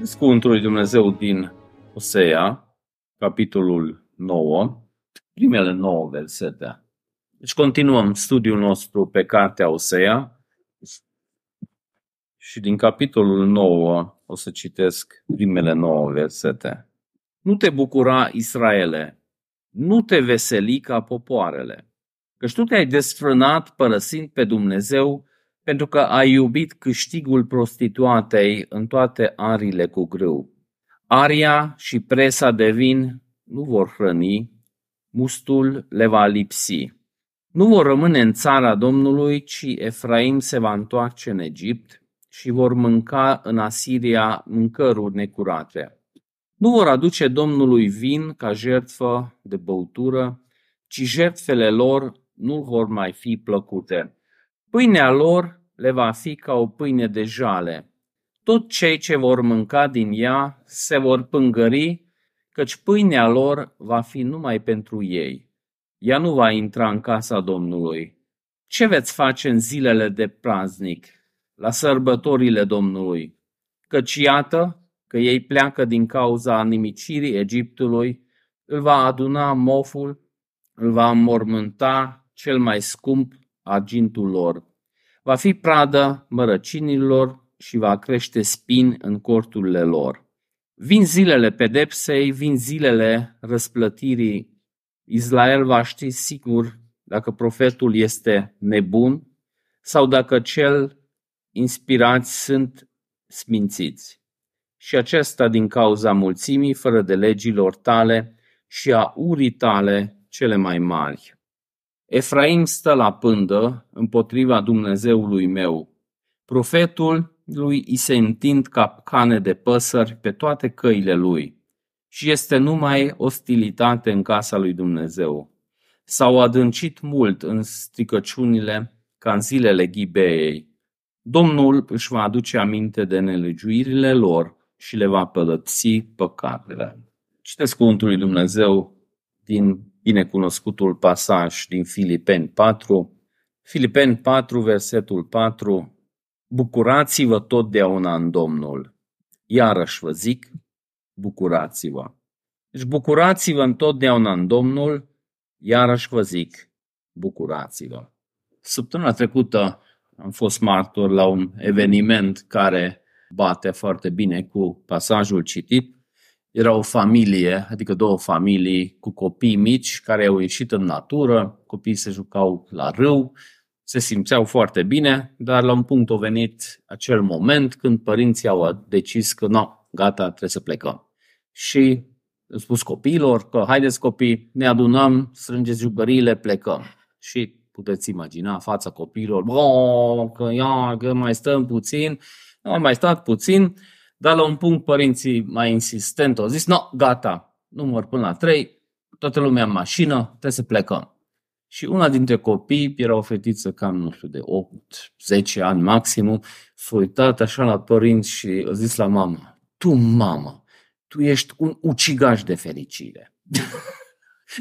Citiți cuvântul lui Dumnezeu din Osea, capitolul 9, primele 9 versete. Deci continuăm studiul nostru pe cartea Osea și din capitolul 9 o să citesc primele 9 versete. Nu te bucura, Israele, nu te veseli ca popoarele, căci tu te-ai desfrânat părăsind pe Dumnezeu pentru că ai iubit câștigul prostituatei în toate arile cu grâu. Aria și presa de vin nu vor hrăni, mustul le va lipsi. Nu vor rămâne în țara Domnului, ci Efraim se va întoarce în Egipt și vor mânca în Asiria mâncăruri necurate. Nu vor aduce Domnului vin ca jertfă de băutură, ci jertfele lor nu vor mai fi plăcute. Pâinea lor le va fi ca o pâine de jale. Tot cei ce vor mânca din ea se vor pângări, căci pâinea lor va fi numai pentru ei. Ea nu va intra în casa Domnului. Ce veți face în zilele de praznic, la sărbătorile Domnului? Căci iată că ei pleacă din cauza nimicirii Egiptului, îl va aduna moful, îl va înmormânta cel mai scump argintul lor. Va fi pradă mărăcinilor și va crește spin în corturile lor. Vin zilele pedepsei, vin zilele răsplătirii. Israel va ști sigur dacă profetul este nebun sau dacă cel inspirați sunt smințiți. Și acesta din cauza mulțimii fără de legilor tale și a urii tale cele mai mari. Efraim stă la pândă împotriva Dumnezeului meu. Profetul lui îi se întind capcane de păsări pe toate căile lui și este numai ostilitate în casa lui Dumnezeu. S-au adâncit mult în stricăciunile ca în zilele Ghibeei. Domnul își va aduce aminte de nelegiuirile lor și le va pălăți păcatele. Citesc cuvântul lui Dumnezeu din binecunoscutul pasaj din Filipeni 4. Filipeni 4, versetul 4. Bucurați-vă totdeauna în Domnul. Iarăși vă zic, bucurați-vă. Deci bucurați-vă întotdeauna în Domnul, iarăși vă zic, bucurați-vă. Săptămâna trecută am fost martor la un eveniment care bate foarte bine cu pasajul citit era o familie, adică două familii cu copii mici care au ieșit în natură, copiii se jucau la râu, se simțeau foarte bine, dar la un punct a venit acel moment când părinții au decis că nu, gata, trebuie să plecăm. Și au spus copiilor că haideți copii, ne adunăm, strângeți jucăriile, plecăm. Și puteți imagina fața copiilor, că ia, că mai stăm puțin, am mai stat puțin, dar la un punct părinții mai insistent au zis, no, gata, număr până la 3, toată lumea în mașină, trebuie să plecăm. Și una dintre copii, era o fetiță cam, nu știu, de 8-10 ani maximum, s-a uitat așa la părinți și a zis la mamă, tu, mamă, tu ești un ucigaș de fericire.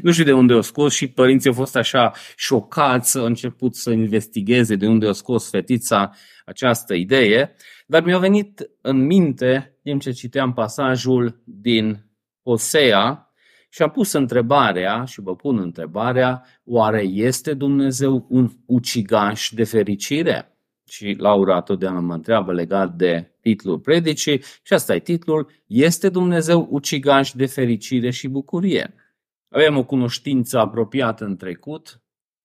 nu știu de unde o scos și părinții au fost așa șocați, au început să investigheze de unde o scos fetița această idee, dar mi-a venit în minte, timp ce citeam pasajul din Osea, și am pus întrebarea, și vă pun întrebarea, oare este Dumnezeu un ucigaș de fericire? Și Laura totdeauna mă întreabă legat de titlul predicii și asta e titlul, este Dumnezeu ucigaș de fericire și bucurie? Avem o cunoștință apropiată în trecut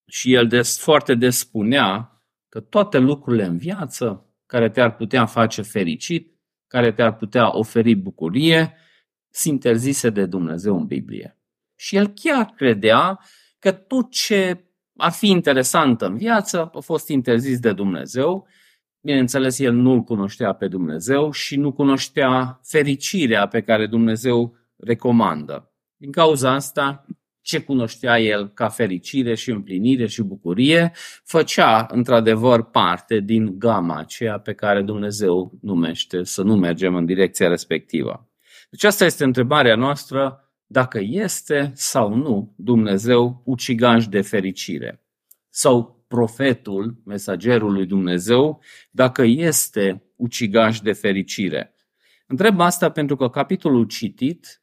și el des, foarte des spunea că toate lucrurile în viață care te-ar putea face fericit, care te-ar putea oferi bucurie, sunt interzise de Dumnezeu în Biblie. Și el chiar credea că tot ce ar fi interesant în viață a fost interzis de Dumnezeu. Bineînțeles, el nu-L cunoștea pe Dumnezeu și nu cunoștea fericirea pe care Dumnezeu recomandă. Din cauza asta, ce cunoștea el ca fericire și împlinire și bucurie, făcea într-adevăr parte din gama aceea pe care Dumnezeu numește să nu mergem în direcția respectivă. Deci asta este întrebarea noastră, dacă este sau nu Dumnezeu ucigaș de fericire sau profetul, mesagerul lui Dumnezeu, dacă este ucigaș de fericire. Întreb asta pentru că capitolul citit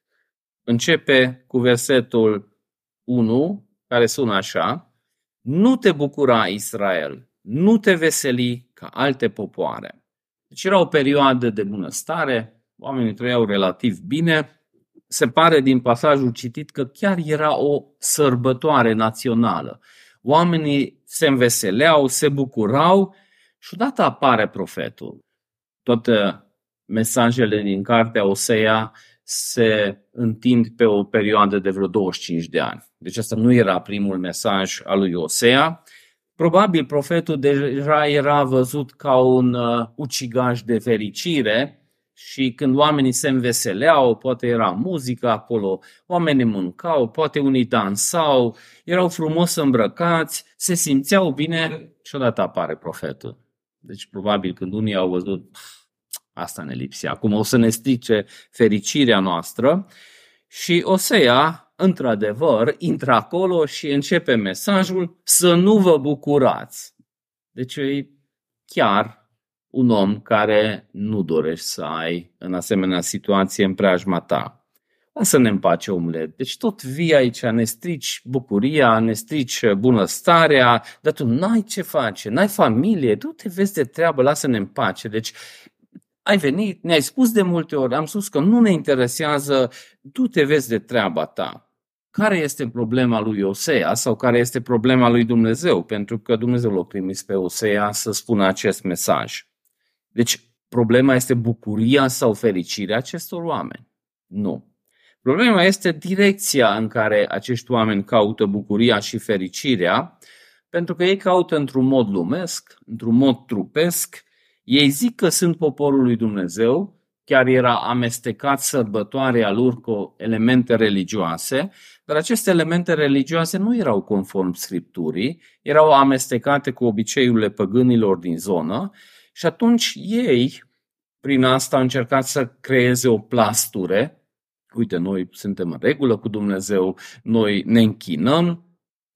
începe cu versetul 1, care sună așa, Nu te bucura, Israel, nu te veseli ca alte popoare. Deci era o perioadă de bunăstare, oamenii trăiau relativ bine. Se pare din pasajul citit că chiar era o sărbătoare națională. Oamenii se înveseleau, se bucurau și odată apare profetul. Toate mesajele din cartea Osea se întind pe o perioadă de vreo 25 de ani. Deci asta nu era primul mesaj al lui Osea. Probabil profetul deja era văzut ca un uh, ucigaș de fericire și când oamenii se înveseleau, poate era muzică acolo, oamenii mâncau, poate unii dansau, erau frumos îmbrăcați, se simțeau bine și odată apare profetul. Deci probabil când unii au văzut asta ne lipsea, acum o să ne strice fericirea noastră și o să ia, într-adevăr, intră acolo și începe mesajul să nu vă bucurați. Deci e chiar un om care nu dorești să ai în asemenea situație în preajma ta. Lasă-ne în pace, omule. Deci tot vii aici, ne strici bucuria, ne strici bunăstarea, dar tu n-ai ce face, n-ai familie, tu te vezi de treabă, lasă-ne în pace. Deci ai venit, ne-ai spus de multe ori, am spus că nu ne interesează, tu te vezi de treaba ta. Care este problema lui Osea sau care este problema lui Dumnezeu? Pentru că Dumnezeu l-a trimis pe Osea să spună acest mesaj. Deci, problema este bucuria sau fericirea acestor oameni? Nu. Problema este direcția în care acești oameni caută bucuria și fericirea, pentru că ei caută într-un mod lumesc, într-un mod trupesc, ei zic că sunt poporul lui Dumnezeu, chiar era amestecat sărbătoarea lor cu elemente religioase, dar aceste elemente religioase nu erau conform Scripturii, erau amestecate cu obiceiurile păgânilor din zonă și atunci ei, prin asta, au încercat să creeze o plasture. Uite, noi suntem în regulă cu Dumnezeu, noi ne închinăm,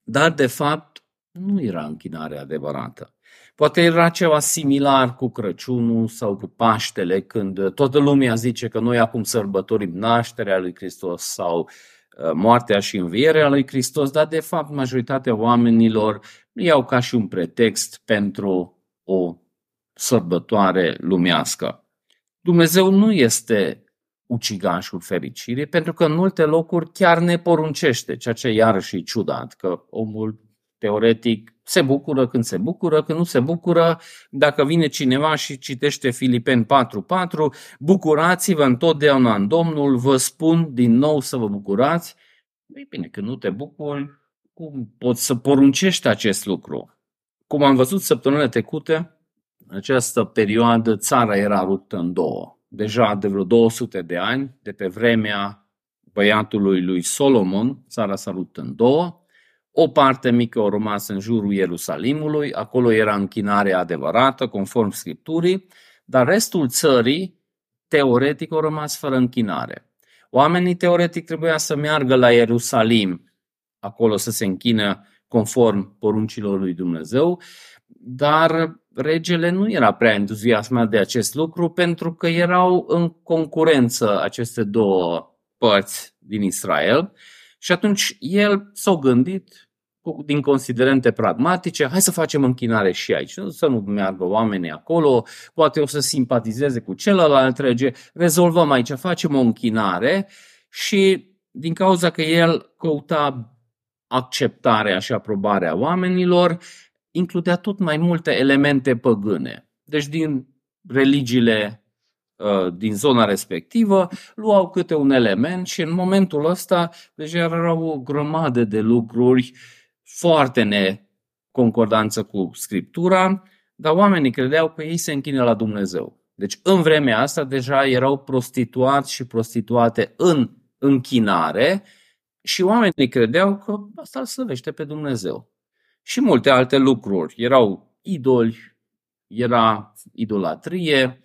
dar de fapt nu era închinare adevărată. Poate era ceva similar cu Crăciunul sau cu Paștele, când toată lumea zice că noi acum sărbătorim nașterea lui Hristos sau uh, moartea și învierea lui Hristos, dar de fapt majoritatea oamenilor iau ca și un pretext pentru o sărbătoare lumească. Dumnezeu nu este ucigașul fericirii, pentru că în multe locuri chiar ne poruncește, ceea ce iarăși e ciudat, că omul teoretic se bucură când se bucură, când nu se bucură, dacă vine cineva și citește Filipeni 4.4, bucurați-vă întotdeauna în Domnul, vă spun din nou să vă bucurați. Ei bine, când nu te bucuri, cum poți să poruncești acest lucru? Cum am văzut săptămâna trecută, în această perioadă țara era ruptă în două. Deja de vreo 200 de ani, de pe vremea băiatului lui Solomon, țara s-a rupt în două. O parte mică a rămas în jurul Ierusalimului, acolo era închinare adevărată, conform Scripturii, dar restul țării, teoretic, a rămas fără închinare. Oamenii, teoretic, trebuia să meargă la Ierusalim, acolo să se închină conform poruncilor lui Dumnezeu, dar regele nu era prea entuziasmat de acest lucru pentru că erau în concurență aceste două părți din Israel și atunci el s-a gândit din considerente pragmatice, hai să facem închinare și aici, să nu meargă oamenii acolo, poate o să simpatizeze cu celălalt rege, rezolvăm aici, facem o închinare și din cauza că el căuta acceptarea și aprobarea oamenilor, includea tot mai multe elemente păgâne. Deci din religiile uh, din zona respectivă, luau câte un element și în momentul ăsta deja erau o grămadă de lucruri foarte neconcordanță cu Scriptura, dar oamenii credeau că ei se închină la Dumnezeu. Deci în vremea asta deja erau prostituați și prostituate în închinare și oamenii credeau că asta îl slăvește pe Dumnezeu. Și multe alte lucruri. Erau idoli, era idolatrie,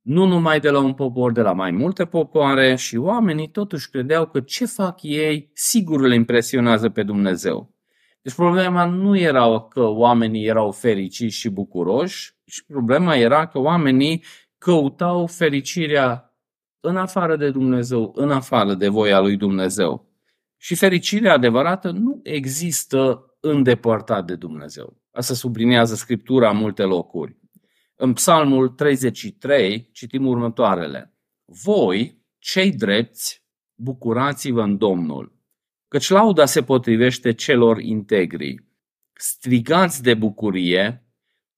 nu numai de la un popor, de la mai multe popoare și oamenii totuși credeau că ce fac ei sigur le impresionează pe Dumnezeu. Deci problema nu era că oamenii erau fericiți și bucuroși, ci problema era că oamenii căutau fericirea în afară de Dumnezeu, în afară de voia lui Dumnezeu. Și fericirea adevărată nu există îndepărtat de Dumnezeu. Asta sublinează Scriptura în multe locuri. În Psalmul 33 citim următoarele. Voi, cei drepți, bucurați-vă în Domnul, căci lauda se potrivește celor integri. Strigați de bucurie,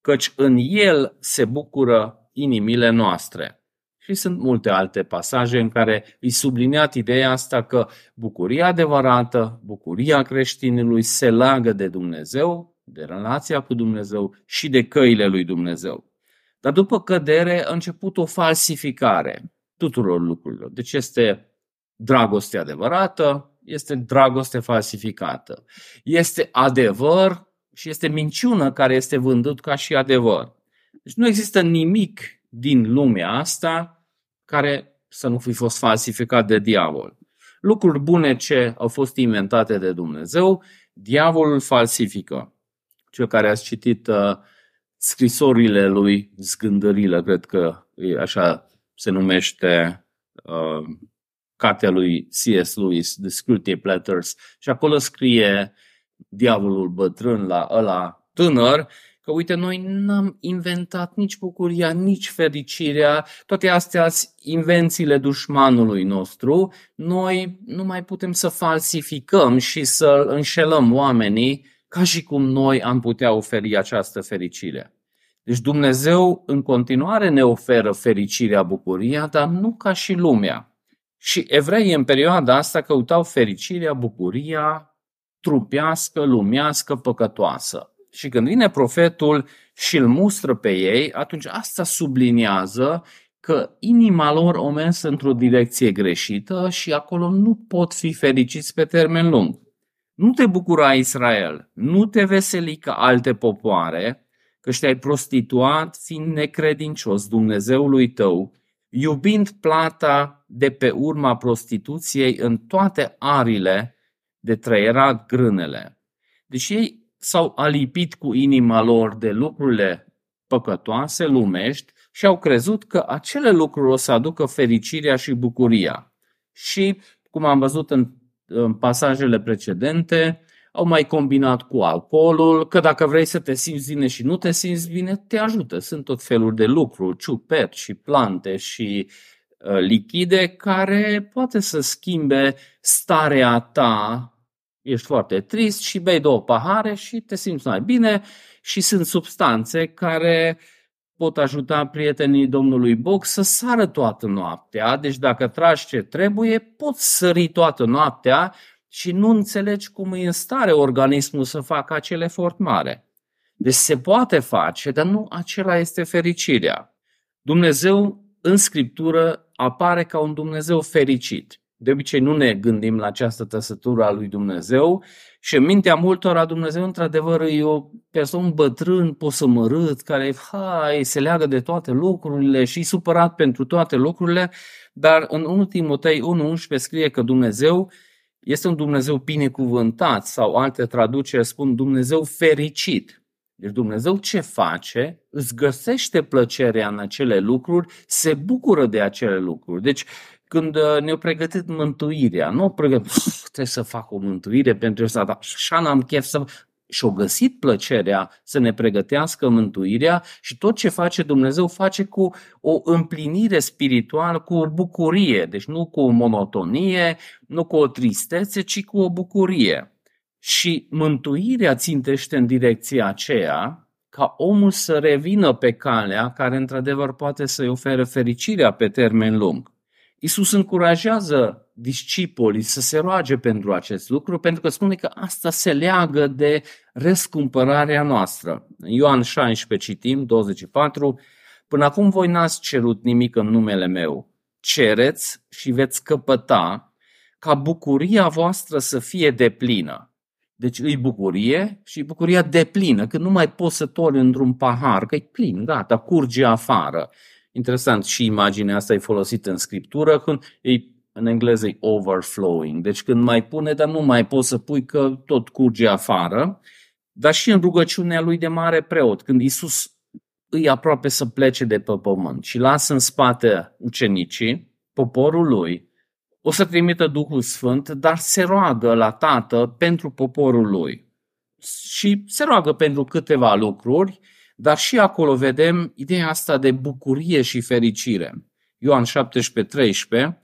căci în el se bucură inimile noastre. Și sunt multe alte pasaje în care îi subliniat ideea asta că bucuria adevărată, bucuria creștinului se leagă de Dumnezeu, de relația cu Dumnezeu și de căile lui Dumnezeu. Dar după cădere a început o falsificare tuturor lucrurilor. Deci este dragoste adevărată, este dragoste falsificată. Este adevăr și este minciună care este vândut ca și adevăr. Deci nu există nimic din lumea asta care să nu fi fost falsificat de diavol. Lucruri bune ce au fost inventate de Dumnezeu, diavolul falsifică. Cel care a citit uh, scrisorile lui Zgândările, cred că e așa se numește uh, cartea lui C.S. Lewis, The Scrutiny Platters, și acolo scrie diavolul bătrân la ăla tânăr, că uite, noi n-am inventat nici bucuria, nici fericirea, toate astea sunt invențiile dușmanului nostru, noi nu mai putem să falsificăm și să înșelăm oamenii ca și cum noi am putea oferi această fericire. Deci Dumnezeu în continuare ne oferă fericirea, bucuria, dar nu ca și lumea. Și evreii în perioada asta căutau fericirea, bucuria trupească, lumească, păcătoasă. Și când vine profetul și îl mustră pe ei, atunci asta subliniază că inima lor o mers într-o direcție greșită și acolo nu pot fi fericiți pe termen lung. Nu te bucura Israel, nu te veseli ca alte popoare, că te-ai prostituat fiind necredincios Dumnezeului tău, iubind plata de pe urma prostituției în toate arile de trăierat grânele. Deci ei s-au alipit cu inima lor de lucrurile păcătoase, lumești, și au crezut că acele lucruri o să aducă fericirea și bucuria. Și, cum am văzut în, în pasajele precedente, au mai combinat cu alcoolul, că dacă vrei să te simți bine și nu te simți bine, te ajută. Sunt tot feluri de lucruri, ciupet și plante și uh, lichide care poate să schimbe starea ta ești foarte trist și bei două pahare și te simți mai bine și sunt substanțe care pot ajuta prietenii domnului Boc să sară toată noaptea, deci dacă tragi ce trebuie, poți sări toată noaptea și nu înțelegi cum e în stare organismul să facă acel efort mare. Deci se poate face, dar nu acela este fericirea. Dumnezeu în Scriptură apare ca un Dumnezeu fericit. De obicei nu ne gândim la această tăsătură a lui Dumnezeu și în mintea multora Dumnezeu într-adevăr e o persoană bătrân, posămărât, care hai, se leagă de toate lucrurile și e supărat pentru toate lucrurile, dar în 1 Timotei 1.11 scrie că Dumnezeu este un Dumnezeu binecuvântat sau alte traduceri spun Dumnezeu fericit. Deci Dumnezeu ce face? Îți găsește plăcerea în acele lucruri, se bucură de acele lucruri. Deci când uh, ne-a pregătit mântuirea, nu pregătit, trebuie să fac o mântuire pentru asta, dar așa n-am chef să... Și-o găsit plăcerea să ne pregătească mântuirea și tot ce face Dumnezeu face cu o împlinire spirituală, cu o bucurie, deci nu cu o monotonie, nu cu o tristețe, ci cu o bucurie. Și mântuirea țintește în direcția aceea ca omul să revină pe calea care într-adevăr poate să-i ofere fericirea pe termen lung. Isus încurajează discipolii să se roage pentru acest lucru, pentru că spune că asta se leagă de răscumpărarea noastră. În Ioan 16 citim, 24, Până acum voi n-ați cerut nimic în numele meu. Cereți și veți căpăta ca bucuria voastră să fie deplină. Deci îi bucurie și bucuria deplină, că nu mai poți să toli într-un pahar, că e plin, gata, curge afară. Interesant, și imaginea asta e folosită în scriptură când e în engleză e overflowing. Deci când mai pune, dar nu mai poți să pui că tot curge afară. Dar și în rugăciunea lui de mare preot, când Isus îi aproape să plece de pe pământ și lasă în spate ucenicii, poporul lui, o să trimită Duhul Sfânt, dar se roagă la Tată pentru poporul lui. Și se roagă pentru câteva lucruri, dar și acolo vedem ideea asta de bucurie și fericire. Ioan 17, 13.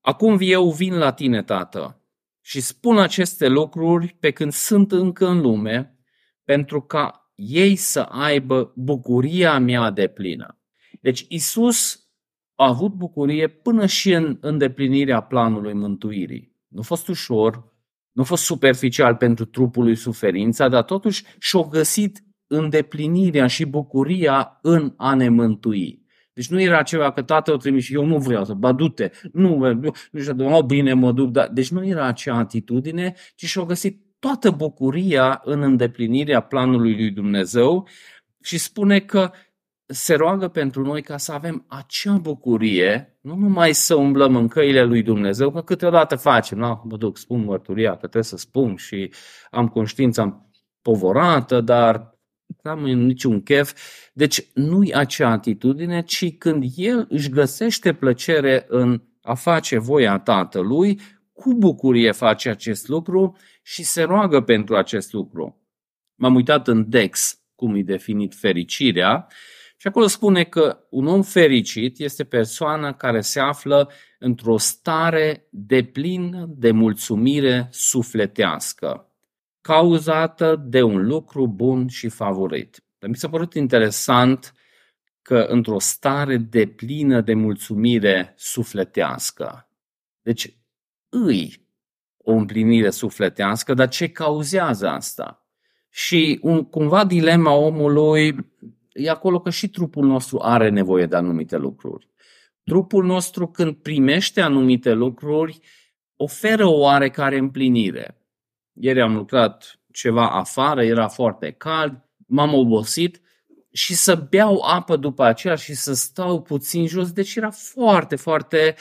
Acum eu vin la tine, Tată, și spun aceste lucruri pe când sunt încă în lume, pentru ca ei să aibă bucuria mea de plină. Deci Isus a avut bucurie până și în îndeplinirea planului mântuirii. Nu a fost ușor, nu a fost superficial pentru trupul lui suferința, dar totuși și-a găsit îndeplinirea și bucuria în a ne mântui. Deci nu era ceva că tatăl o trimis și eu nu vreau să, ba du-te, nu, nu, nu știu, oh, bine mă duc, dar... Deci nu era acea atitudine, ci și-a găsit toată bucuria în îndeplinirea planului lui Dumnezeu și spune că se roagă pentru noi ca să avem acea bucurie, nu numai să umblăm în căile lui Dumnezeu, că câteodată facem, nu, mă duc, spun mărturia, că trebuie să spun și am conștiința povorată, dar n-am niciun chef. Deci nu-i acea atitudine, ci când el își găsește plăcere în a face voia Tatălui, cu bucurie face acest lucru și se roagă pentru acest lucru. M-am uitat în Dex, cum e definit fericirea, și acolo spune că un om fericit este persoana care se află într-o stare de plin de mulțumire sufletească, cauzată de un lucru bun și favorit. Dar mi s-a părut interesant că într-o stare de plină de mulțumire sufletească. Deci îi o împlinire sufletească, dar ce cauzează asta? Și un, cumva dilema omului e acolo că și trupul nostru are nevoie de anumite lucruri. Trupul nostru când primește anumite lucruri oferă o oarecare împlinire. Ieri am lucrat ceva afară, era foarte cald, m-am obosit și să beau apă după aceea și să stau puțin jos, deci era foarte, foarte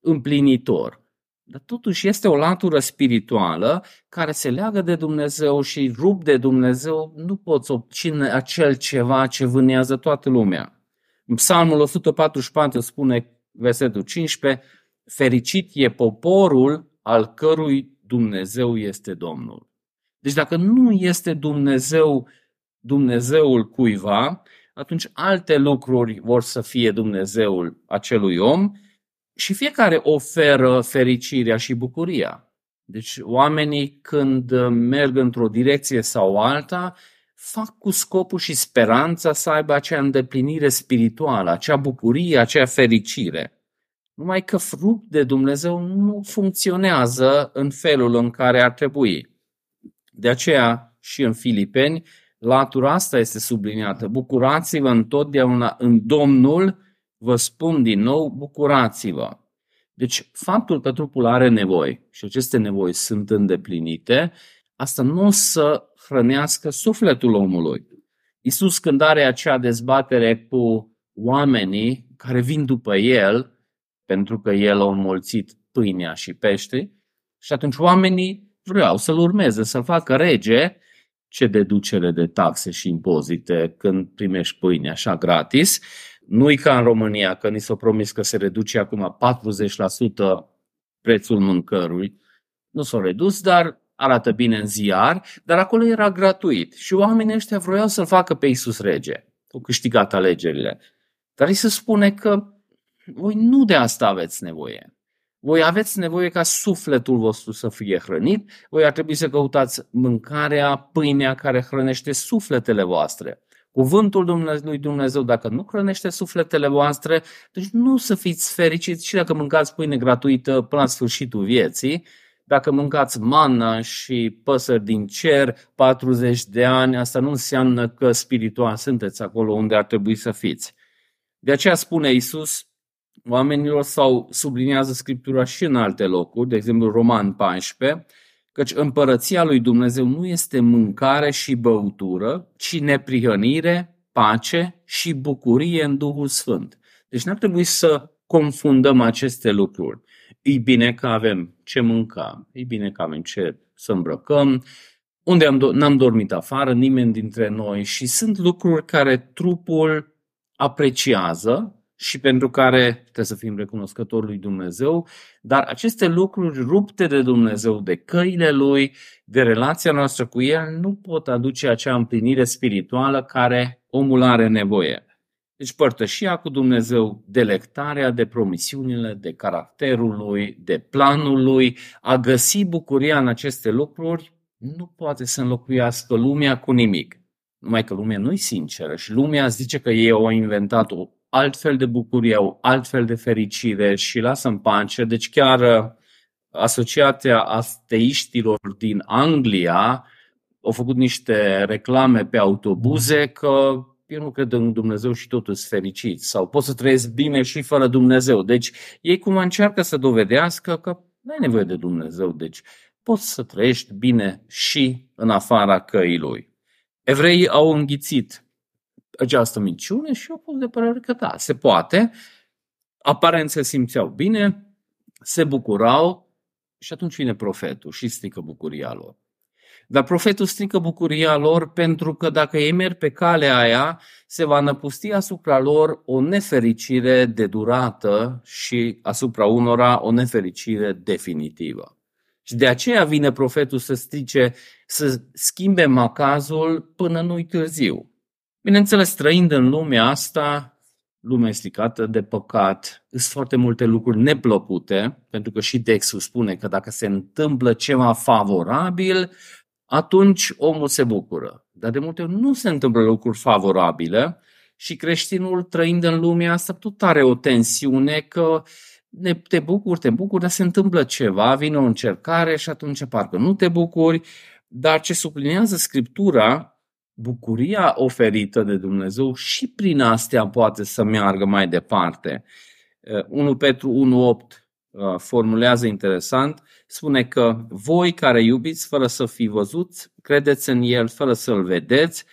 împlinitor. Dar totuși este o latură spirituală care se leagă de Dumnezeu și rup de Dumnezeu, nu poți obține acel ceva ce vânează toată lumea. În Psalmul 144 spune, versetul 15, fericit e poporul al cărui Dumnezeu este Domnul. Deci dacă nu este Dumnezeu Dumnezeul cuiva, atunci alte lucruri vor să fie Dumnezeul acelui om și fiecare oferă fericirea și bucuria. Deci oamenii când merg într-o direcție sau alta, fac cu scopul și speranța să aibă acea îndeplinire spirituală, acea bucurie, acea fericire. Numai că fruct de Dumnezeu nu funcționează în felul în care ar trebui. De aceea și în Filipeni, latura asta este subliniată. Bucurați-vă întotdeauna în Domnul, vă spun din nou, bucurați-vă. Deci, faptul că trupul are nevoi și aceste nevoi sunt îndeplinite, asta nu o să hrănească sufletul omului. Isus, când are acea dezbatere cu oamenii care vin după el, pentru că el a înmulțit pâinea și pește, și atunci oamenii vreau să-l urmeze, să facă rege, ce deducere de taxe și impozite când primești pâine așa gratis. Nu-i ca în România, că ni s-a promis că se reduce acum 40% prețul mâncărului. Nu s-a redus, dar arată bine în ziar, dar acolo era gratuit și oamenii ăștia vroiau să-l facă pe Isus rege. Au câștigat alegerile. Dar îi se spune că voi nu de asta aveți nevoie. Voi aveți nevoie ca sufletul vostru să fie hrănit, voi ar trebui să căutați mâncarea, pâinea care hrănește sufletele voastre. Cuvântul lui Dumnezeu, dacă nu hrănește sufletele voastre, deci nu să fiți fericiți și dacă mâncați pâine gratuită până la sfârșitul vieții, dacă mâncați manna și păsări din cer 40 de ani, asta nu înseamnă că spiritual sunteți acolo unde ar trebui să fiți. De aceea spune Isus, oamenilor sau subliniază Scriptura și în alte locuri, de exemplu Roman 14, căci împărăția lui Dumnezeu nu este mâncare și băutură, ci neprihănire, pace și bucurie în Duhul Sfânt. Deci n-ar trebui să confundăm aceste lucruri. E bine că avem ce mânca, e bine că avem ce să îmbrăcăm, unde am do- n-am dormit afară, nimeni dintre noi și sunt lucruri care trupul apreciază și pentru care trebuie să fim recunoscători lui Dumnezeu, dar aceste lucruri rupte de Dumnezeu, de căile lui, de relația noastră cu el, nu pot aduce acea împlinire spirituală care omul are nevoie. Deci părtășia cu Dumnezeu, delectarea de promisiunile, de caracterul lui, de planul lui, a găsi bucuria în aceste lucruri, nu poate să înlocuiască lumea cu nimic. Numai că lumea nu-i sinceră și lumea zice că ei au inventat o altfel de bucurie, o altfel de fericire și lasă în pace. Deci chiar uh, Asociația Asteiștilor din Anglia au făcut niște reclame pe autobuze că eu nu cred în Dumnezeu și totul sunt fericit sau pot să trăiesc bine și fără Dumnezeu. Deci ei cum încearcă să dovedească că nu ai nevoie de Dumnezeu, deci poți să trăiești bine și în afara căii lui. Evreii au înghițit această minciune și au pus de părere că da, se poate. Aparent se simțeau bine, se bucurau și atunci vine profetul și strică bucuria lor. Dar profetul strică bucuria lor pentru că dacă ei merg pe calea aia, se va năpusti asupra lor o nefericire de durată și asupra unora o nefericire definitivă. Și de aceea vine profetul să strice, să schimbe macazul până nu-i târziu. Bineînțeles, trăind în lumea asta, lumea stricată de păcat, sunt foarte multe lucruri neplăcute, pentru că și textul spune că dacă se întâmplă ceva favorabil, atunci omul se bucură. Dar de multe ori nu se întâmplă lucruri favorabile și creștinul trăind în lumea asta tot are o tensiune că ne, te bucuri, te bucuri, dar se întâmplă ceva, vine o încercare și atunci parcă nu te bucuri, dar ce sublinează Scriptura, bucuria oferită de Dumnezeu și prin astea poate să meargă mai departe. 1 uh, Petru 1.8 uh, formulează interesant, spune că voi care iubiți fără să fi văzut, credeți în El fără să-L vedeți,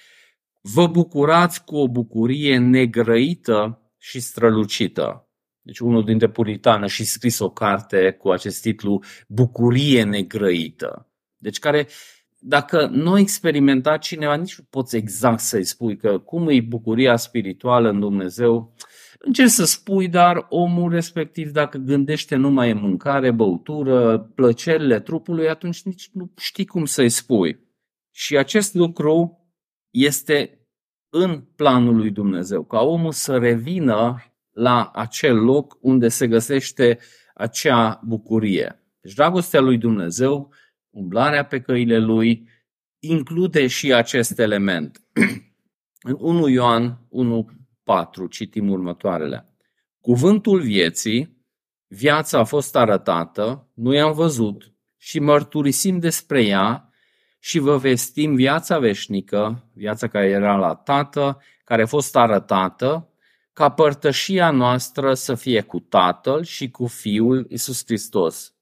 vă bucurați cu o bucurie negrăită și strălucită. Deci unul dintre puritani a și scris o carte cu acest titlu Bucurie negrăită. Deci care, dacă nu a experimentat cineva, nici nu poți exact să-i spui că cum e bucuria spirituală în Dumnezeu, încerci să spui, dar omul respectiv, dacă gândește numai în mâncare, băutură, plăcerile trupului, atunci nici nu știi cum să-i spui. Și acest lucru este în planul lui Dumnezeu, ca omul să revină la acel loc unde se găsește acea bucurie. Deci dragostea lui Dumnezeu, umblarea pe căile lui, include și acest element. În 1 Ioan 1.4 citim următoarele. Cuvântul vieții, viața a fost arătată, noi am văzut și mărturisim despre ea și vă vestim viața veșnică, viața care era la Tată, care a fost arătată ca părtășia noastră să fie cu Tatăl și cu Fiul Isus Hristos.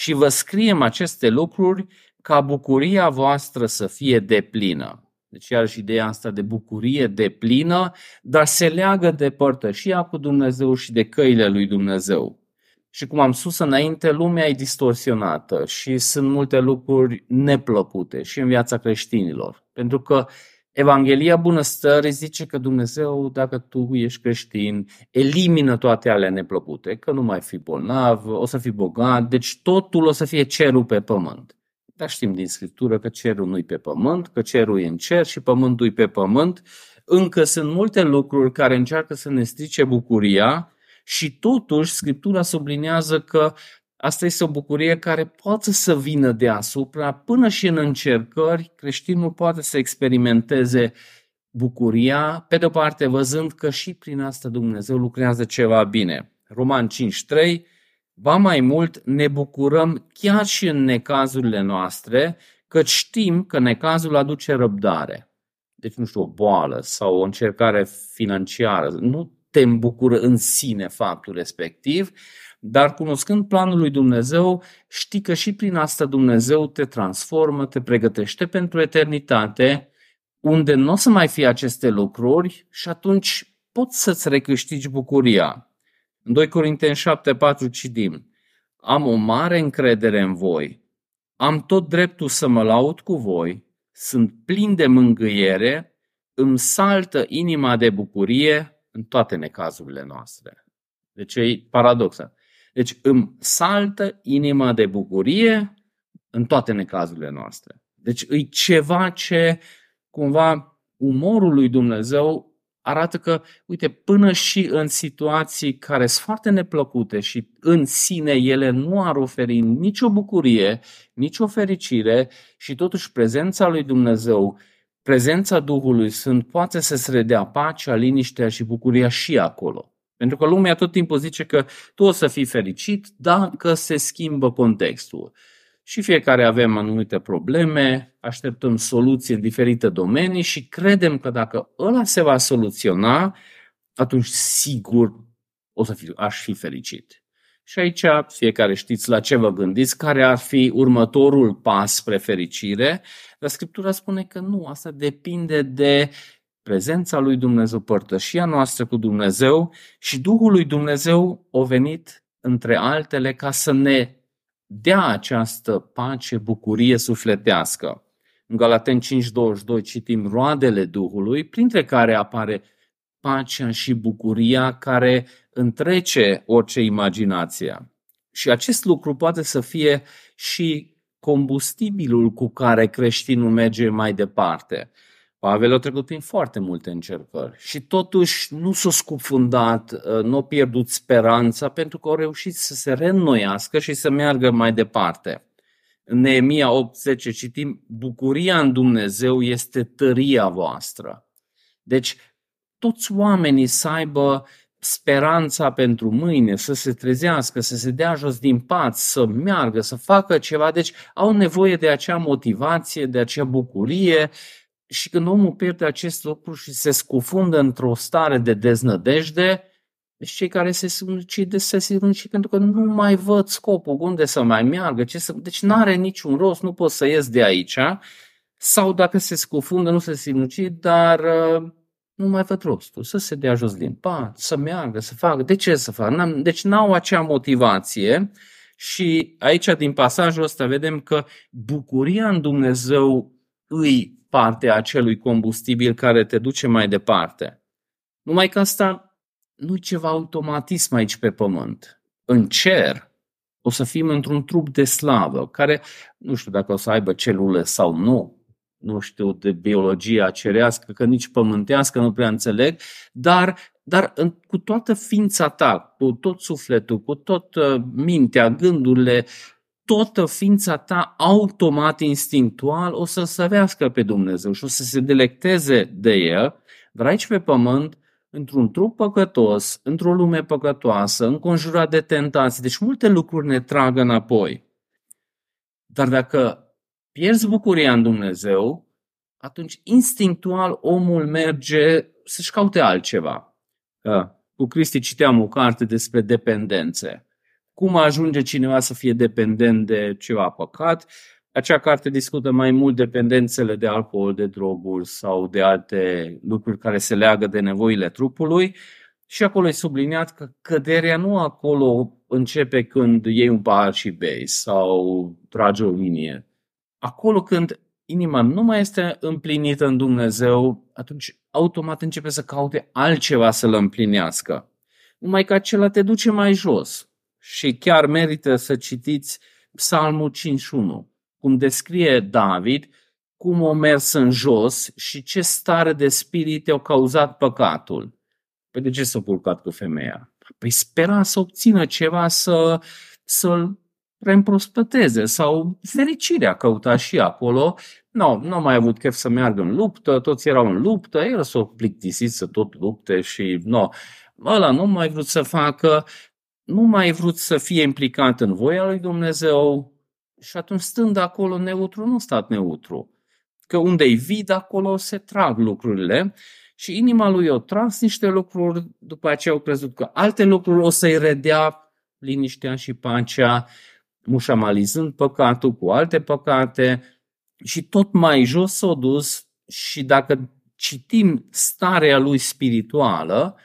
Și vă scriem aceste lucruri ca bucuria voastră să fie deplină. Deci iarăși ideea asta de bucurie deplină, dar se leagă de părtășia cu Dumnezeu și de căile lui Dumnezeu. Și cum am spus înainte, lumea e distorsionată și sunt multe lucruri neplăcute și în viața creștinilor. Pentru că Evanghelia bunăstării zice că Dumnezeu, dacă tu ești creștin, elimină toate ale neplăcute, că nu mai fi bolnav, o să fii bogat, deci totul o să fie cerul pe pământ. Dar știm din Scriptură că cerul nu-i pe pământ, că cerul e în cer și pământul e pe pământ. Încă sunt multe lucruri care încearcă să ne strice bucuria și totuși Scriptura sublinează că Asta este o bucurie care poate să vină deasupra, până și în încercări, creștinul poate să experimenteze bucuria, pe de o parte văzând că și prin asta Dumnezeu lucrează ceva bine. Roman 5.3 Ba mai mult, ne bucurăm chiar și în necazurile noastre, că știm că necazul aduce răbdare. Deci, nu știu, o boală sau o încercare financiară. Nu te îmbucură în sine faptul respectiv, dar cunoscând planul lui Dumnezeu, știi că și prin asta Dumnezeu te transformă, te pregătește pentru eternitate, unde nu o să mai fie aceste lucruri și atunci poți să-ți recâștigi bucuria. În 2 Corinteni 7, 4 citim, Am o mare încredere în voi, am tot dreptul să mă laud cu voi, sunt plin de mângâiere, îmi saltă inima de bucurie în toate necazurile noastre. Deci e paradoxă. Deci îmi saltă inima de bucurie în toate necazurile noastre. Deci e ceva ce cumva umorul lui Dumnezeu arată că, uite, până și în situații care sunt foarte neplăcute și în sine ele nu ar oferi nicio bucurie, nicio fericire și totuși prezența lui Dumnezeu, prezența Duhului sunt, poate să-ți redea pacea, liniștea și bucuria și acolo. Pentru că lumea tot timpul zice că tu o să fii fericit dacă se schimbă contextul și fiecare avem anumite probleme, așteptăm soluții în diferite domenii și credem că dacă ăla se va soluționa, atunci sigur o să fi, aș fi fericit. Și aici fiecare știți la ce vă gândiți, care ar fi următorul pas spre fericire, dar Scriptura spune că nu, asta depinde de prezența lui Dumnezeu, părtășia noastră cu Dumnezeu și Duhul lui Dumnezeu a venit între altele ca să ne dea această pace, bucurie sufletească. În Galaten 5.22 citim roadele Duhului, printre care apare pacea și bucuria care întrece orice imaginație. Și acest lucru poate să fie și combustibilul cu care creștinul merge mai departe. Pavel a trecut prin foarte multe încercări și totuși nu s-a scufundat, uh, nu a pierdut speranța pentru că a reușit să se reînnoiască și să meargă mai departe. În Neemia 8.10 citim, bucuria în Dumnezeu este tăria voastră. Deci toți oamenii să aibă speranța pentru mâine, să se trezească, să se dea jos din pat, să meargă, să facă ceva. Deci au nevoie de acea motivație, de acea bucurie și când omul pierde acest lucru și se scufundă într-o stare de deznădejde, deci cei care se sinucide se sinucid pentru că nu mai văd scopul, unde să mai meargă, ce să... deci nu are niciun rost, nu pot să ies de aici, sau dacă se scufundă, nu se sinucid, dar uh, nu mai văd rostul, să se dea jos din pat, să meargă, să facă. De ce să facă? Deci n-au acea motivație și aici din pasajul ăsta vedem că bucuria în Dumnezeu îi parte a acelui combustibil care te duce mai departe. Numai că asta nu e ceva automatism aici pe pământ. În cer o să fim într-un trup de slavă, care nu știu dacă o să aibă celule sau nu, nu știu de biologia cerească, că nici pământească nu prea înțeleg, dar, dar cu toată ființa ta, cu tot sufletul, cu tot uh, mintea, gândurile, toată ființa ta automat, instinctual, o să săvească pe Dumnezeu și o să se delecteze de El, dar aici pe pământ, într-un trup păcătos, într-o lume păcătoasă, înconjurat de tentații, deci multe lucruri ne trag înapoi. Dar dacă pierzi bucuria în Dumnezeu, atunci instinctual omul merge să-și caute altceva. Cu Cristi citeam o carte despre dependențe cum ajunge cineva să fie dependent de ceva păcat. Acea carte discută mai mult dependențele de alcool, de droguri sau de alte lucruri care se leagă de nevoile trupului. Și acolo e subliniat că căderea nu acolo începe când iei un pahar și bei sau tragi o linie. Acolo când inima nu mai este împlinită în Dumnezeu, atunci automat începe să caute altceva să-l împlinească. Numai că acela te duce mai jos și chiar merită să citiți Psalmul 51, cum descrie David cum o mers în jos și ce stare de spirit i-a cauzat păcatul. Păi de ce s-a purcat cu femeia? Păi spera să obțină ceva să, să-l reîmprospăteze sau fericirea căuta și acolo. Nu, nu a mai avut chef să meargă în luptă, toți erau în luptă, el s-a plictisit să tot lupte și nu. Ăla nu mai vrut să facă, nu mai vrut să fie implicat în voia lui Dumnezeu și atunci stând acolo neutru, nu stat neutru. Că unde e vid, acolo se trag lucrurile și inima lui o tras niște lucruri, după aceea au crezut că alte lucruri o să-i redea liniștea și pacea, mușamalizând păcatul cu alte păcate și tot mai jos s-a dus și dacă citim starea lui spirituală,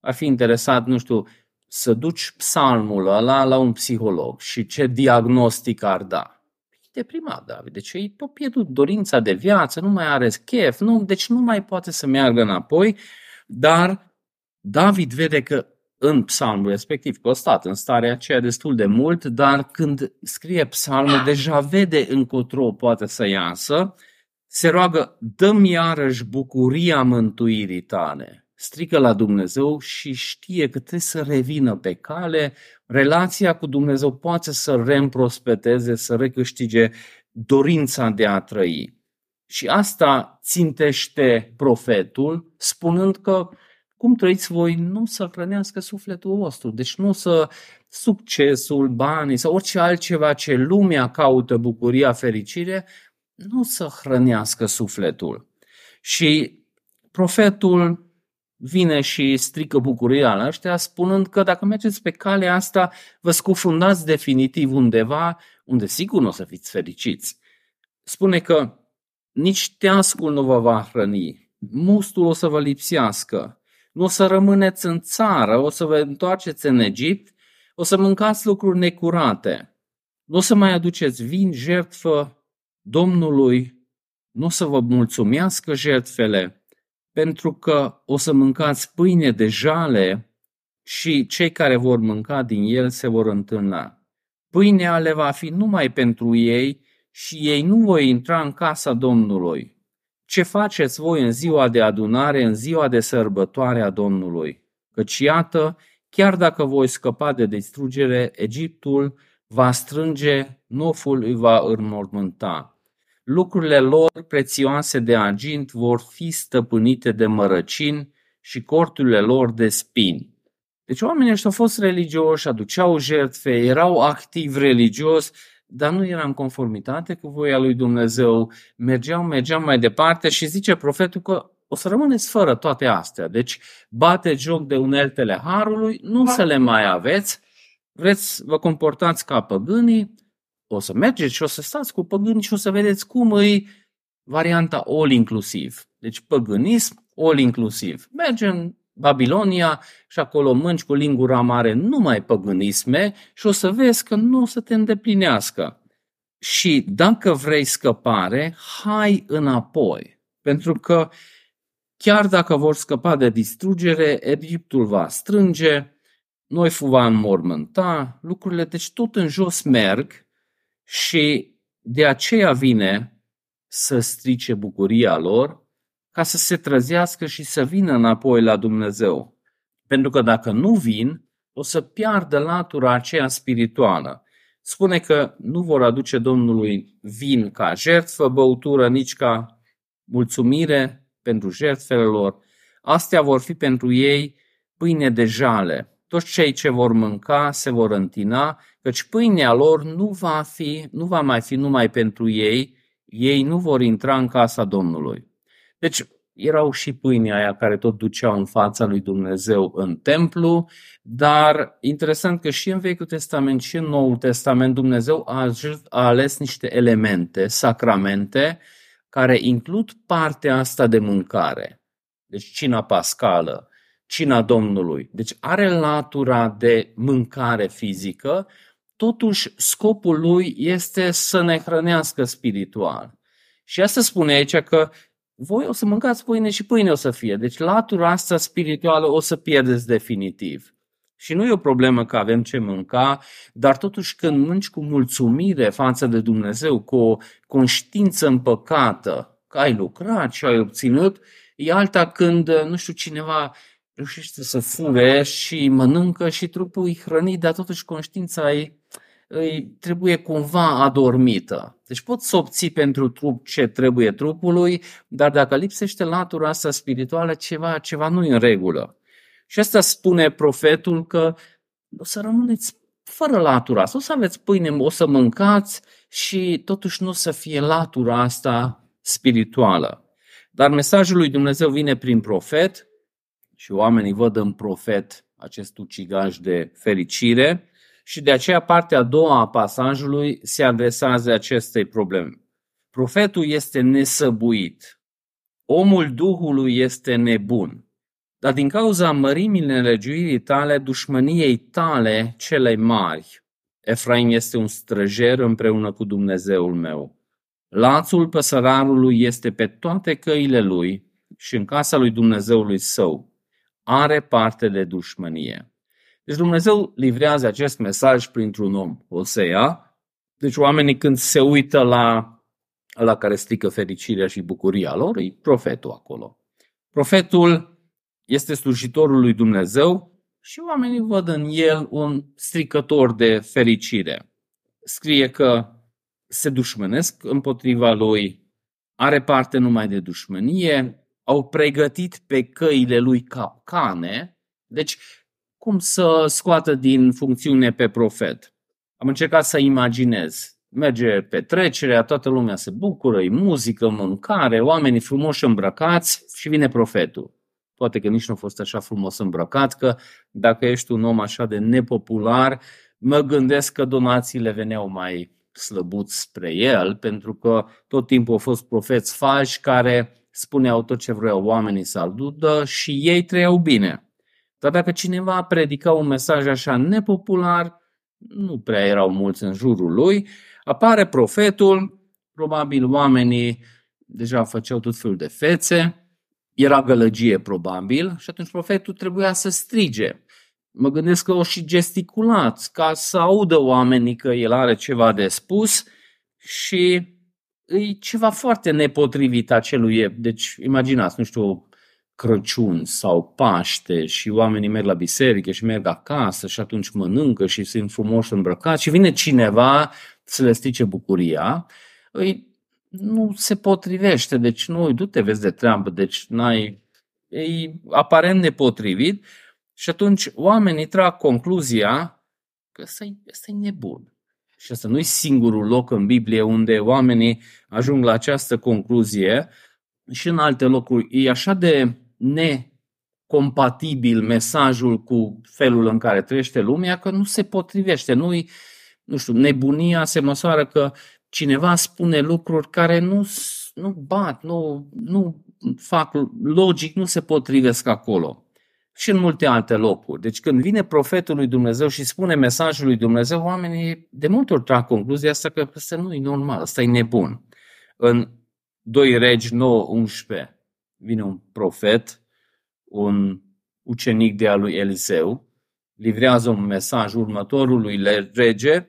ar fi interesat, nu știu, să duci psalmul ăla la un psiholog și ce diagnostic ar da? E deprimat, David. Deci e tot pierdut dorința de viață, nu mai are chef, nu, deci nu mai poate să meargă înapoi, dar David vede că în psalmul respectiv, că a stat în starea aceea destul de mult, dar când scrie psalmul, deja vede încotro poate să iasă, se roagă, dă-mi iarăși bucuria mântuirii tale. Strică la Dumnezeu și știe că trebuie să revină pe cale, relația cu Dumnezeu poate să reîmprospeteze, să recâștige dorința de a trăi. Și asta țintește profetul, spunând că cum trăiți voi nu să hrănească sufletul vostru. Deci nu să succesul, banii sau orice altceva ce lumea caută bucuria, fericire, nu să hrănească sufletul. Și profetul vine și strică bucuria la ăștia, spunând că dacă mergeți pe calea asta, vă scufundați definitiv undeva unde sigur nu o să fiți fericiți. Spune că nici teascul nu vă va hrăni, mustul o să vă lipsească, nu o să rămâneți în țară, o să vă întoarceți în Egipt, o să mâncați lucruri necurate, nu o să mai aduceți vin, jertfă Domnului, nu o să vă mulțumească jertfele, pentru că o să mâncați pâine de jale și cei care vor mânca din el se vor întâlna. Pâinea le va fi numai pentru ei și ei nu vor intra în casa Domnului. Ce faceți voi în ziua de adunare, în ziua de sărbătoare a Domnului? Căci iată, chiar dacă voi scăpa de distrugere, Egiptul va strânge, noful îi va înmormânta. Lucrurile lor prețioase de argint vor fi stăpânite de mărăcini și corturile lor de spini. Deci oamenii ăștia au fost religioși, aduceau jertfe, erau activ religios, dar nu era în conformitate cu voia lui Dumnezeu, mergeau, mergeau mai departe și zice profetul că o să rămâneți fără toate astea. Deci bate joc de uneltele harului, nu să le mai aveți, vreți, vă comportați ca păgânii, o să mergeți și o să stați cu păgâni și o să vedeți cum e varianta all inclusiv. Deci păgânism all inclusiv. Mergem Babilonia și acolo mânci cu lingura mare numai păgânisme și o să vezi că nu o să te îndeplinească. Și dacă vrei scăpare, hai înapoi. Pentru că chiar dacă vor scăpa de distrugere, Egiptul va strânge, noi va înmormânta, lucrurile deci tot în jos merg și de aceea vine să strice bucuria lor ca să se trezească și să vină înapoi la Dumnezeu. Pentru că dacă nu vin, o să piardă latura aceea spirituală. Spune că nu vor aduce Domnului vin ca jertfă, băutură, nici ca mulțumire pentru jertfele lor. Astea vor fi pentru ei pâine de jale. Toți cei ce vor mânca se vor întina, căci pâinea lor nu va, fi, nu va mai fi numai pentru ei, ei nu vor intra în casa Domnului. Deci erau și pâinii aia care tot duceau în fața lui Dumnezeu în templu, dar interesant că și în Vechiul Testament și în Noul Testament Dumnezeu a ales niște elemente, sacramente, care includ partea asta de mâncare. Deci cina pascală, cina Domnului. Deci are latura de mâncare fizică, totuși scopul lui este să ne hrănească spiritual. Și asta spune aici că voi o să mâncați pâine și pâine o să fie. Deci latura asta spirituală o să pierdeți definitiv. Și nu e o problemă că avem ce mânca, dar totuși când mânci cu mulțumire față de Dumnezeu, cu o conștiință împăcată, că ai lucrat și ai obținut, e alta când, nu știu, cineva reușește să fure și mănâncă și trupul e hrănit, dar totuși conștiința e îi trebuie cumva adormită. Deci poți să obții pentru trup ce trebuie trupului, dar dacă lipsește latura asta spirituală, ceva, ceva nu e în regulă. Și asta spune profetul că o să rămâneți fără latura asta, o să aveți pâine, o să mâncați și totuși nu o să fie latura asta spirituală. Dar mesajul lui Dumnezeu vine prin profet și oamenii văd în profet acest ucigaj de fericire și de aceea partea a doua a pasajului se adresează acestei probleme. Profetul este nesăbuit. Omul Duhului este nebun. Dar din cauza mărimii nelegiuirii tale, dușmăniei tale cele mari, Efraim este un străjer împreună cu Dumnezeul meu. Lațul păsărarului este pe toate căile lui și în casa lui Dumnezeului său. Are parte de dușmănie. Deci Dumnezeu livrează acest mesaj printr-un om, Osea. Deci oamenii când se uită la la care strică fericirea și bucuria lor, e profetul acolo. Profetul este slujitorul lui Dumnezeu și oamenii văd în el un stricător de fericire. Scrie că se dușmănesc împotriva lui, are parte numai de dușmănie, au pregătit pe căile lui capcane, deci cum să scoată din funcțiune pe profet? Am încercat să imaginez. Merge petrecerea, toată lumea se bucură, e muzică, mâncare, oamenii frumoși îmbrăcați și vine profetul. Poate că nici nu a fost așa frumos îmbrăcat, că dacă ești un om așa de nepopular, mă gândesc că donațiile veneau mai slăbuți spre el, pentru că tot timpul au fost profeți falși care spuneau tot ce vreau oamenii să audă și ei trăiau bine. Dar dacă cineva predica un mesaj așa nepopular, nu prea erau mulți în jurul lui, apare profetul, probabil oamenii deja făceau tot felul de fețe, era gălăgie probabil și atunci profetul trebuia să strige. Mă gândesc că o și gesticulat ca să audă oamenii că el are ceva de spus și e ceva foarte nepotrivit acelui. Deci imaginați, nu știu, Crăciun sau Paște și oamenii merg la biserică și merg acasă și atunci mănâncă și sunt frumoși îmbrăcați și vine cineva să le strice bucuria, îi nu se potrivește, deci nu, du-te, vezi de treabă, deci n-ai, e aparent nepotrivit și atunci oamenii trag concluzia că ăsta e nebun. Și asta nu e singurul loc în Biblie unde oamenii ajung la această concluzie și în alte locuri. E așa de necompatibil mesajul cu felul în care trăiește lumea că nu se potrivește. Nu, nu știu, nebunia se măsoară că cineva spune lucruri care nu, nu bat, nu, nu fac logic, nu se potrivesc acolo. Și în multe alte locuri. Deci când vine profetul lui Dumnezeu și spune mesajul lui Dumnezeu, oamenii de multe ori trag concluzia asta că asta nu e normal, asta e nebun. În 2 Regi 9, 11 vine un profet, un ucenic de al lui Eliseu, livrează un mesaj următorului rege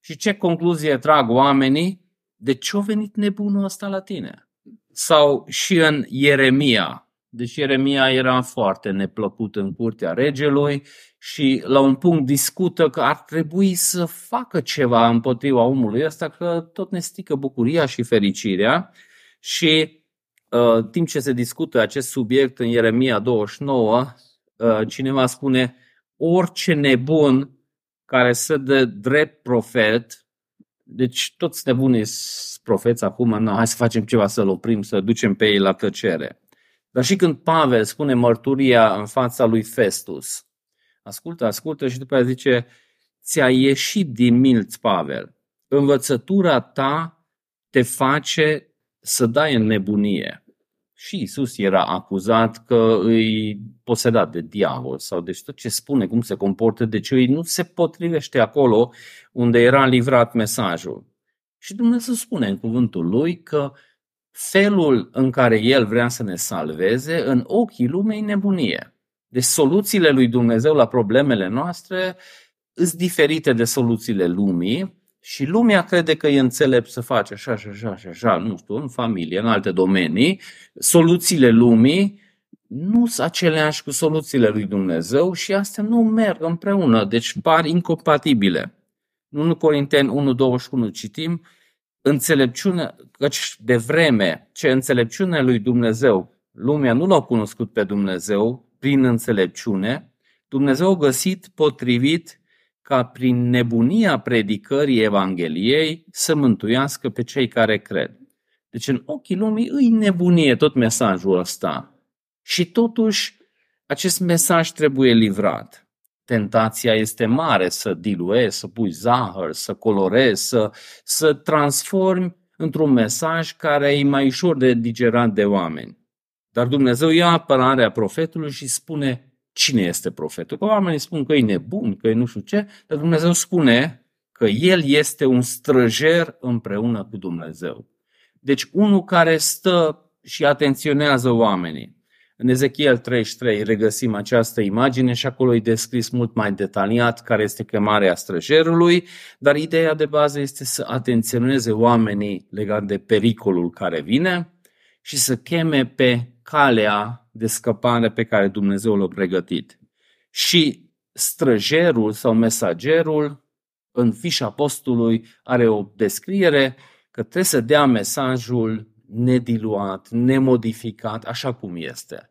și ce concluzie trag oamenii? De ce a venit nebunul ăsta la tine? Sau și în Ieremia. Deci Ieremia era foarte neplăcut în curtea regelui și la un punct discută că ar trebui să facă ceva împotriva omului ăsta, că tot ne stică bucuria și fericirea. Și uh, timp ce se discută acest subiect în Ieremia 29, uh, cineva spune orice nebun care să dă drept profet, deci toți nebunii sunt profeți acum, nu, hai să facem ceva să-l oprim, să ducem pe ei la tăcere. Dar și când Pavel spune mărturia în fața lui Festus, ascultă, ascultă și după aceea zice, ți-a ieșit din milți, Pavel. Învățătura ta te face să dai în nebunie și Isus era acuzat că îi posedat de diavol sau deci tot ce spune, cum se comportă, deci îi nu se potrivește acolo unde era livrat mesajul. Și Dumnezeu spune în cuvântul lui că felul în care El vrea să ne salveze în ochii lumei nebunie. Deci soluțiile lui Dumnezeu la problemele noastre sunt diferite de soluțiile lumii și lumea crede că e înțelept să faci așa și așa și așa, nu știu, în familie, în alte domenii. Soluțiile lumii nu sunt aceleași cu soluțiile lui Dumnezeu și astea nu merg împreună, deci par incompatibile. În 1 Corinteni 1.21 citim, înțelepciune, căci de vreme ce înțelepciunea lui Dumnezeu, lumea nu l-a cunoscut pe Dumnezeu prin înțelepciune, Dumnezeu a găsit potrivit ca prin nebunia predicării Evangheliei să mântuiască pe cei care cred. Deci în ochii lumii îi nebunie tot mesajul ăsta. Și totuși acest mesaj trebuie livrat. Tentația este mare să diluezi, să pui zahăr, să colorezi, să, să transformi într-un mesaj care e mai ușor de digerat de oameni. Dar Dumnezeu ia apărarea profetului și spune cine este profetul. Că oamenii spun că e nebun, că e nu știu ce, dar Dumnezeu spune că el este un străjer împreună cu Dumnezeu. Deci unul care stă și atenționează oamenii. În Ezechiel 33 regăsim această imagine și acolo e descris mult mai detaliat care este chemarea străjerului, dar ideea de bază este să atenționeze oamenii legat de pericolul care vine și să cheme pe calea de scăpare pe care Dumnezeu l-a pregătit. Și străjerul sau mesagerul în fișa postului are o descriere că trebuie să dea mesajul nediluat, nemodificat, așa cum este.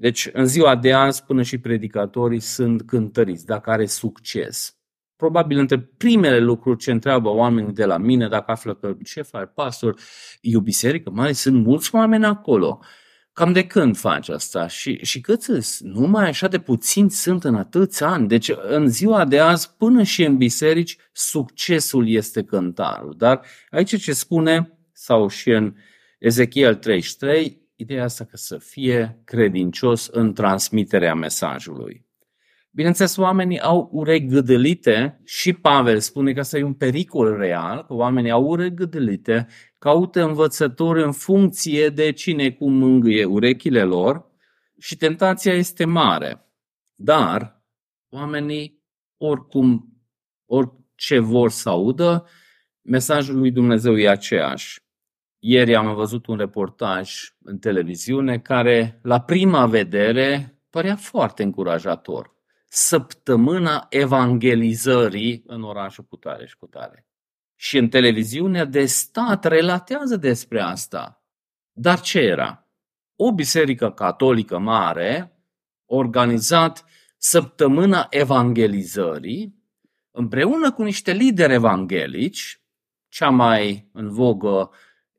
Deci, în ziua de azi, până și predicatorii sunt cântăriți, dacă are succes. Probabil între primele lucruri ce întreabă oamenii de la mine, dacă află că ce faci, pastor, e o biserică mare, sunt mulți oameni acolo. Cam de când faci asta? Și, și cât sunt? Numai așa de puțini sunt în atâți ani. Deci în ziua de azi, până și în biserici, succesul este cântarul. Dar aici ce spune, sau și în Ezechiel 33, ideea asta că să fie credincios în transmiterea mesajului. Bineînțeles, oamenii au urechi gâdălite și Pavel spune că asta e un pericol real, că oamenii au urechi gâdălite, caută învățători în funcție de cine cum mângâie urechile lor și tentația este mare. Dar oamenii, oricum, orice vor să audă, mesajul lui Dumnezeu e aceeași. Ieri am văzut un reportaj în televiziune care, la prima vedere, părea foarte încurajator. Săptămâna evangelizării în orașul Cutare și Cutare. Și în televiziunea de stat relatează despre asta. Dar ce era? O biserică catolică mare organizat săptămâna evangelizării împreună cu niște lideri evanghelici, cea mai în vogă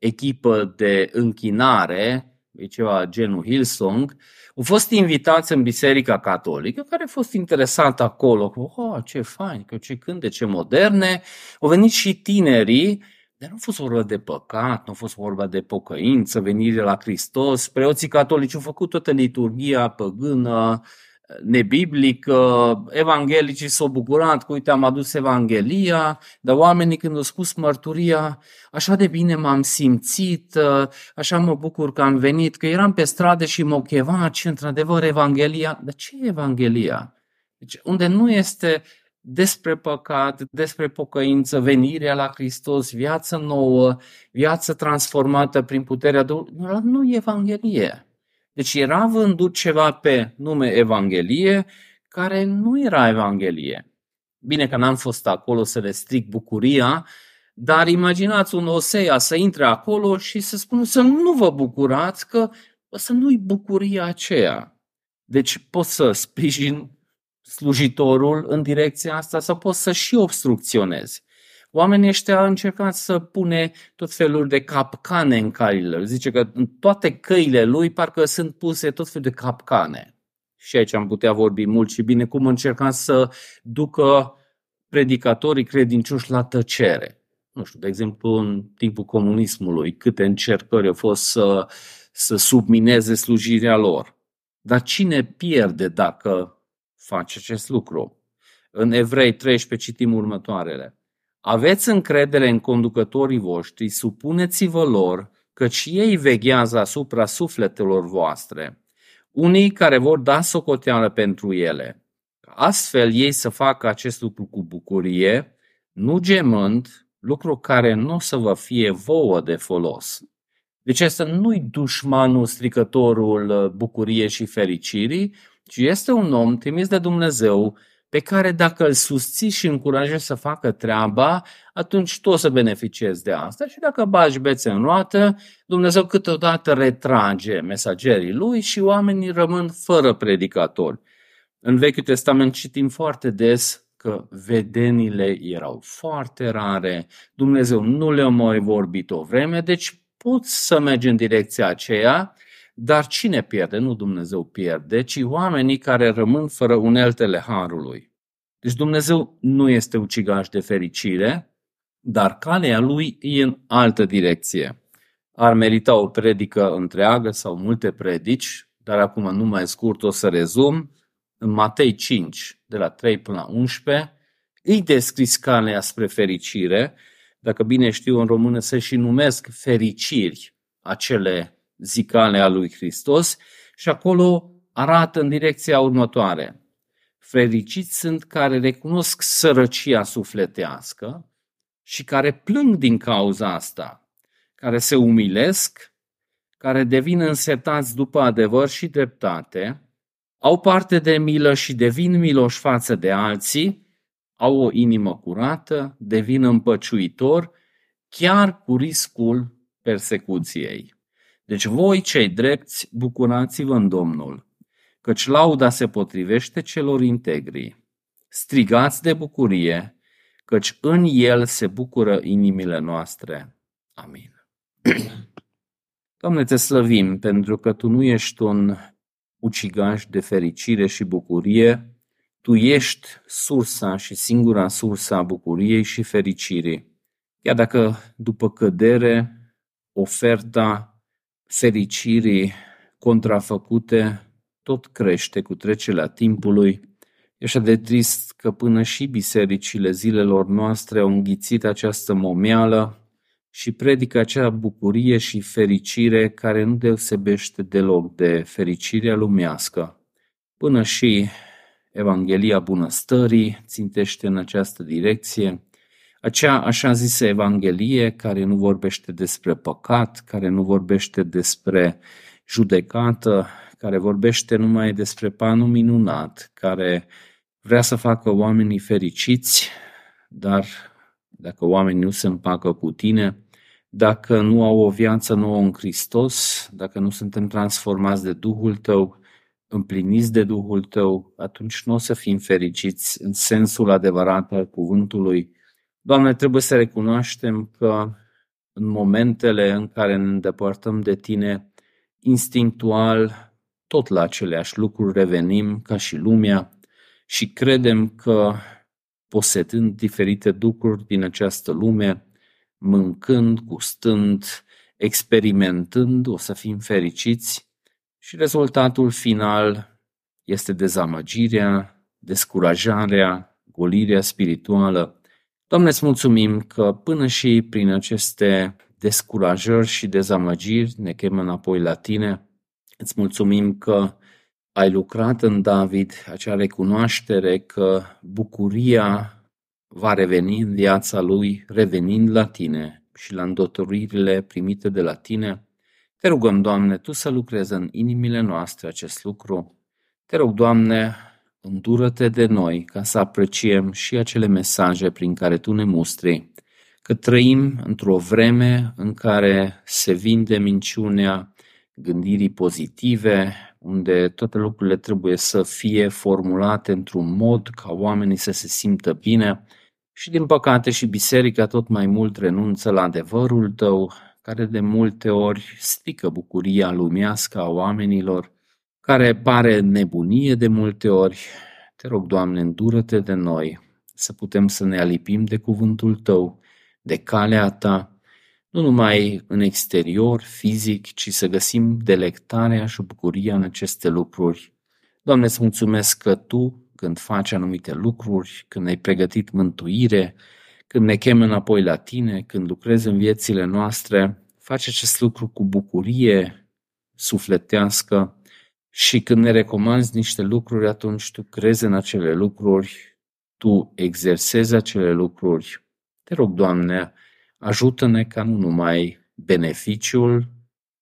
echipă de închinare, e ceva genul Hillsong, au fost invitați în Biserica Catolică, care a fost interesat acolo, cu, oh, ce fain, că ce cântece moderne, au venit și tinerii, dar nu a fost vorba de păcat, nu a fost vorba de pocăință, venire la Hristos. Preoții catolici au făcut toată liturgia păgână, nebiblică, evanghelicii s-au bucurat că uite am adus Evanghelia, dar oamenii când au spus mărturia, așa de bine m-am simțit, așa mă bucur că am venit, că eram pe stradă și mă chevat și într-adevăr Evanghelia, dar ce e Evanghelia? Deci unde nu este despre păcat, despre pocăință, venirea la Hristos, viață nouă, viață transformată prin puterea Duhului, nu e Evanghelie. Deci era vândut ceva pe nume Evanghelie care nu era Evanghelie. Bine că n-am fost acolo să le stric bucuria, dar imaginați un Osea să intre acolo și să spună să nu vă bucurați, că să nu-i bucuria aceea. Deci pot să sprijin slujitorul în direcția asta sau pot să și obstrucționezi. Oamenii ăștia au încercat să pune tot felul de capcane în caile. Zice că în toate căile lui parcă sunt puse tot felul de capcane. Și aici am putea vorbi mult și bine cum încerca să ducă predicatorii credincioși la tăcere. Nu știu, de exemplu, în timpul comunismului, câte încercări au fost să, să submineze slujirea lor. Dar cine pierde dacă face acest lucru? În Evrei 13 citim următoarele. Aveți încredere în conducătorii voștri, supuneți-vă lor, căci ei veghează asupra sufletelor voastre, unii care vor da socoteală pentru ele. Astfel ei să facă acest lucru cu bucurie, nu gemând, lucru care nu o să vă fie vouă de folos. Deci asta nu-i dușmanul, stricătorul bucuriei și fericirii, ci este un om trimis de Dumnezeu pe care dacă îl susții și încurajezi să facă treaba, atunci tu o să beneficiezi de asta. Și dacă bagi bețe în roată, Dumnezeu câteodată retrage mesagerii lui și oamenii rămân fără predicatori. În Vechiul Testament citim foarte des că vedenile erau foarte rare, Dumnezeu nu le-a mai vorbit o vreme, deci poți să mergi în direcția aceea, dar cine pierde? Nu Dumnezeu pierde, ci oamenii care rămân fără uneltele harului. Deci Dumnezeu nu este ucigaș de fericire, dar calea lui e în altă direcție. Ar merita o predică întreagă sau multe predici, dar acum nu mai scurt o să rezum. În Matei 5, de la 3 până la 11, îi descris calea spre fericire, dacă bine știu în română se și numesc fericiri acele zicale a lui Hristos Și acolo arată în direcția următoare. Fericiți sunt care recunosc sărăcia sufletească și care plâng din cauza asta, care se umilesc, care devin însetați după adevăr și dreptate, au parte de milă și devin miloși față de alții, au o inimă curată, devin împăciuitor, chiar cu riscul persecuției. Deci voi, cei drepți, bucurați-vă în Domnul, căci lauda se potrivește celor integri. Strigați de bucurie, căci în el se bucură inimile noastre. Amin. Doamne, te slăvim pentru că Tu nu ești un ucigaș de fericire și bucurie, Tu ești sursa și singura sursa a bucuriei și fericirii. Chiar dacă după cădere oferta fericirii contrafăcute tot crește cu trecerea timpului, e așa de trist că până și bisericile zilelor noastre au înghițit această momeală și predică acea bucurie și fericire care nu deosebește deloc de fericirea lumească. Până și Evanghelia bunăstării țintește în această direcție, acea așa zisă Evanghelie care nu vorbește despre păcat, care nu vorbește despre judecată, care vorbește numai despre panul minunat, care vrea să facă oamenii fericiți, dar dacă oamenii nu se împacă cu tine, dacă nu au o viață nouă în Hristos, dacă nu suntem transformați de Duhul Tău, împliniți de Duhul Tău, atunci nu o să fim fericiți în sensul adevărat al cuvântului. Doamne, trebuie să recunoaștem că în momentele în care ne îndepărtăm de Tine, instinctual, tot la aceleași lucruri revenim ca și lumea și credem că posedând diferite lucruri din această lume, mâncând, gustând, experimentând, o să fim fericiți și rezultatul final este dezamăgirea, descurajarea, golirea spirituală. Doamne, îți mulțumim că până și prin aceste descurajări și dezamăgiri ne chemă înapoi la Tine. Îți mulțumim că ai lucrat în David acea recunoaștere că bucuria va reveni în viața lui, revenind la tine și la îndotoririle primite de la tine. Te rugăm, Doamne, Tu să lucrezi în inimile noastre acest lucru. Te rog, Doamne, îndură-te de noi ca să apreciem și acele mesaje prin care Tu ne mustri, că trăim într-o vreme în care se vinde minciunea gândirii pozitive, unde toate lucrurile trebuie să fie formulate într-un mod ca oamenii să se simtă bine, și din păcate și biserica tot mai mult renunță la adevărul tău, care de multe ori strică bucuria lumească a oamenilor, care pare nebunie de multe ori. Te rog, Doamne, îndură-te de noi, să putem să ne alipim de cuvântul Tău, de calea Ta, nu numai în exterior, fizic, ci să găsim delectarea și bucuria în aceste lucruri. Doamne, îți mulțumesc că Tu când faci anumite lucruri, când ai pregătit mântuire, când ne chem înapoi la tine, când lucrezi în viețile noastre, faci acest lucru cu bucurie sufletească și când ne recomanzi niște lucruri, atunci tu crezi în acele lucruri, tu exersezi acele lucruri. Te rog, Doamne, ajută-ne ca nu numai beneficiul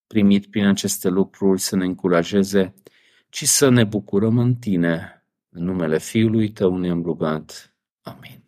primit prin aceste lucruri să ne încurajeze, ci să ne bucurăm în Tine, în numele Fiului Tău ne-am rugat. Amin.